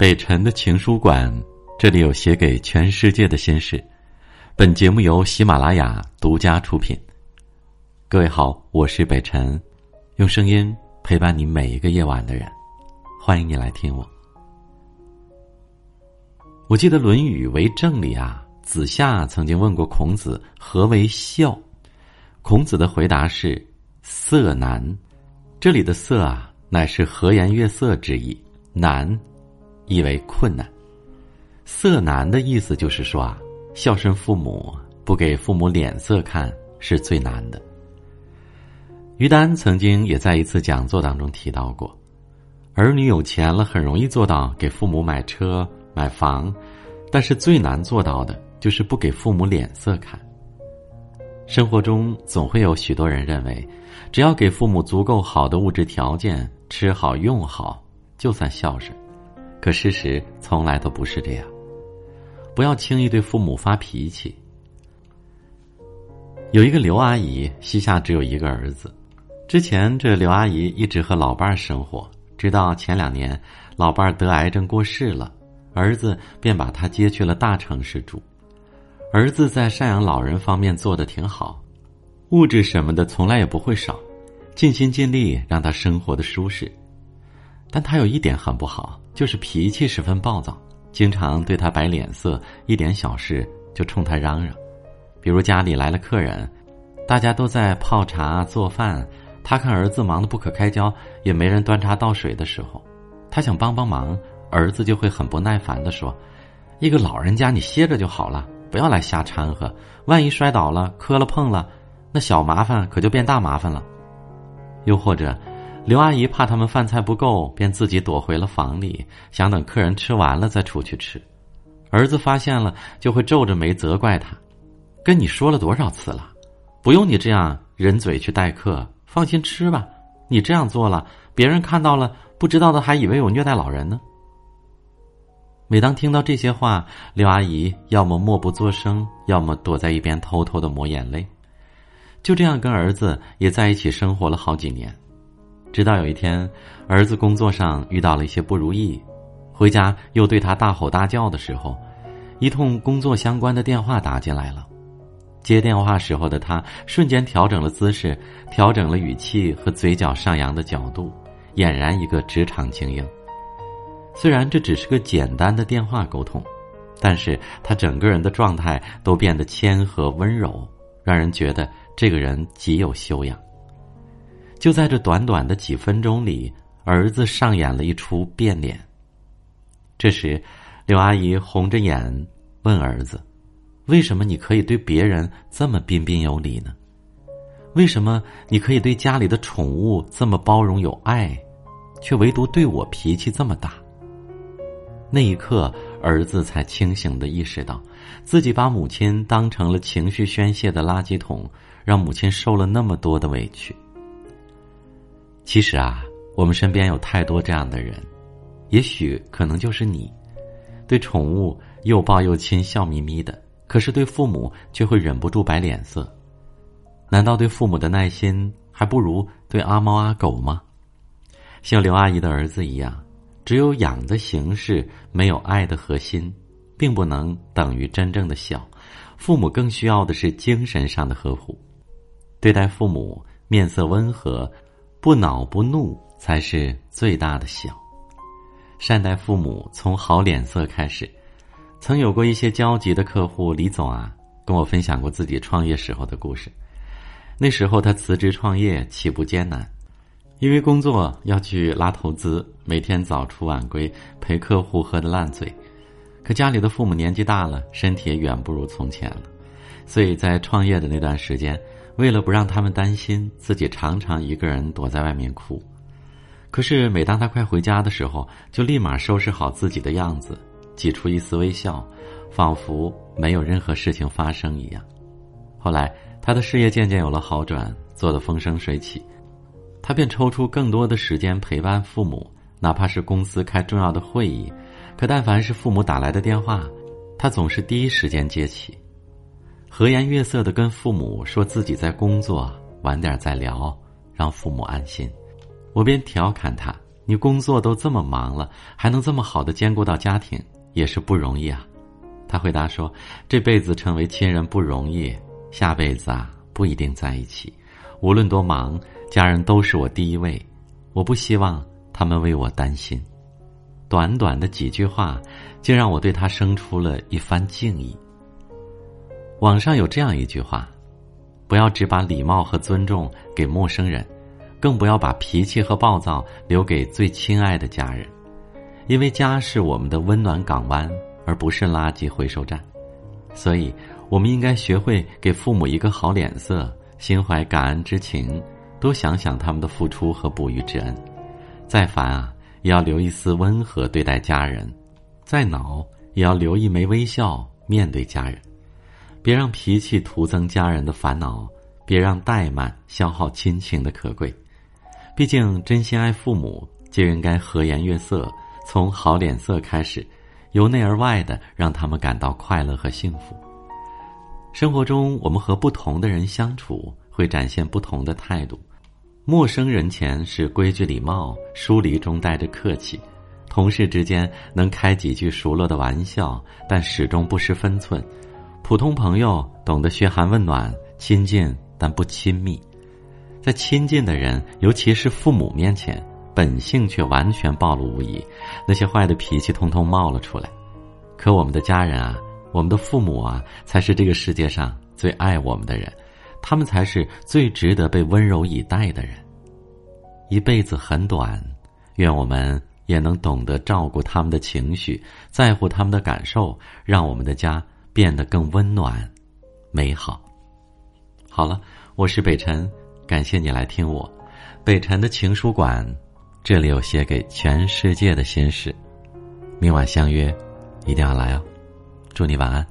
北辰的情书馆，这里有写给全世界的心事。本节目由喜马拉雅独家出品。各位好，我是北辰，用声音陪伴你每一个夜晚的人。欢迎你来听我。我记得《论语为政》里啊，子夏曾经问过孔子何为孝，孔子的回答是色难。这里的色啊，乃是和颜悦色之意，难。意为困难，色难的意思就是说啊，孝顺父母不给父母脸色看是最难的。于丹曾经也在一次讲座当中提到过，儿女有钱了很容易做到给父母买车买房，但是最难做到的就是不给父母脸色看。生活中总会有许多人认为，只要给父母足够好的物质条件，吃好用好，就算孝顺。可事实从来都不是这样，不要轻易对父母发脾气。有一个刘阿姨，膝下只有一个儿子。之前这刘阿姨一直和老伴儿生活，直到前两年老伴儿得癌症过世了，儿子便把她接去了大城市住。儿子在赡养老人方面做的挺好，物质什么的从来也不会少，尽心尽力让她生活的舒适。但他有一点很不好。就是脾气十分暴躁，经常对他摆脸色，一点小事就冲他嚷嚷。比如家里来了客人，大家都在泡茶做饭，他看儿子忙得不可开交，也没人端茶倒水的时候，他想帮帮忙，儿子就会很不耐烦的说：“一个老人家，你歇着就好了，不要来瞎掺和，万一摔倒了、磕了碰了，那小麻烦可就变大麻烦了。”又或者。刘阿姨怕他们饭菜不够，便自己躲回了房里，想等客人吃完了再出去吃。儿子发现了，就会皱着眉责怪他：“跟你说了多少次了，不用你这样人嘴去待客，放心吃吧。你这样做了，别人看到了，不知道的还以为我虐待老人呢。”每当听到这些话，刘阿姨要么默不作声，要么躲在一边偷偷的抹眼泪。就这样跟儿子也在一起生活了好几年。直到有一天，儿子工作上遇到了一些不如意，回家又对他大吼大叫的时候，一通工作相关的电话打进来了。接电话时候的他瞬间调整了姿势，调整了语气和嘴角上扬的角度，俨然一个职场精英。虽然这只是个简单的电话沟通，但是他整个人的状态都变得谦和温柔，让人觉得这个人极有修养。就在这短短的几分钟里，儿子上演了一出变脸。这时，刘阿姨红着眼问儿子：“为什么你可以对别人这么彬彬有礼呢？为什么你可以对家里的宠物这么包容有爱，却唯独对我脾气这么大？”那一刻，儿子才清醒的意识到，自己把母亲当成了情绪宣泄的垃圾桶，让母亲受了那么多的委屈。其实啊，我们身边有太多这样的人，也许可能就是你，对宠物又抱又亲，笑眯眯的，可是对父母却会忍不住摆脸色。难道对父母的耐心还不如对阿猫阿狗吗？像刘阿姨的儿子一样，只有养的形式，没有爱的核心，并不能等于真正的孝。父母更需要的是精神上的呵护，对待父母面色温和。不恼不怒才是最大的孝。善待父母，从好脸色开始。曾有过一些焦急的客户李总啊，跟我分享过自己创业时候的故事。那时候他辞职创业，起步艰难，因为工作要去拉投资，每天早出晚归，陪客户喝得烂醉。可家里的父母年纪大了，身体也远不如从前了，所以在创业的那段时间。为了不让他们担心，自己常常一个人躲在外面哭。可是每当他快回家的时候，就立马收拾好自己的样子，挤出一丝微笑，仿佛没有任何事情发生一样。后来他的事业渐渐有了好转，做得风生水起，他便抽出更多的时间陪伴父母，哪怕是公司开重要的会议，可但凡是父母打来的电话，他总是第一时间接起。和颜悦色的跟父母说自己在工作，晚点再聊，让父母安心。我便调侃他：“你工作都这么忙了，还能这么好的兼顾到家庭，也是不容易啊。他回答说：“这辈子成为亲人不容易，下辈子啊不一定在一起。无论多忙，家人都是我第一位。我不希望他们为我担心。”短短的几句话，竟让我对他生出了一番敬意。网上有这样一句话：“不要只把礼貌和尊重给陌生人，更不要把脾气和暴躁留给最亲爱的家人，因为家是我们的温暖港湾。”而不是垃圾回收站，所以我们应该学会给父母一个好脸色，心怀感恩之情，多想想他们的付出和不予之恩。再烦啊，也要留一丝温和对待家人；再恼，也要留一枚微笑面对家人。别让脾气徒增家人的烦恼，别让怠慢消耗亲情的可贵。毕竟真心爱父母，就应该和颜悦色，从好脸色开始。由内而外的让他们感到快乐和幸福。生活中，我们和不同的人相处，会展现不同的态度。陌生人前是规矩礼貌，疏离中带着客气；同事之间能开几句熟络的玩笑，但始终不失分寸；普通朋友懂得嘘寒问暖，亲近但不亲密。在亲近的人，尤其是父母面前。本性却完全暴露无遗，那些坏的脾气通通冒了出来。可我们的家人啊，我们的父母啊，才是这个世界上最爱我们的人，他们才是最值得被温柔以待的人。一辈子很短，愿我们也能懂得照顾他们的情绪，在乎他们的感受，让我们的家变得更温暖、美好。好了，我是北辰，感谢你来听我，北辰的情书馆。这里有写给全世界的心事，明晚相约，一定要来哦！祝你晚安。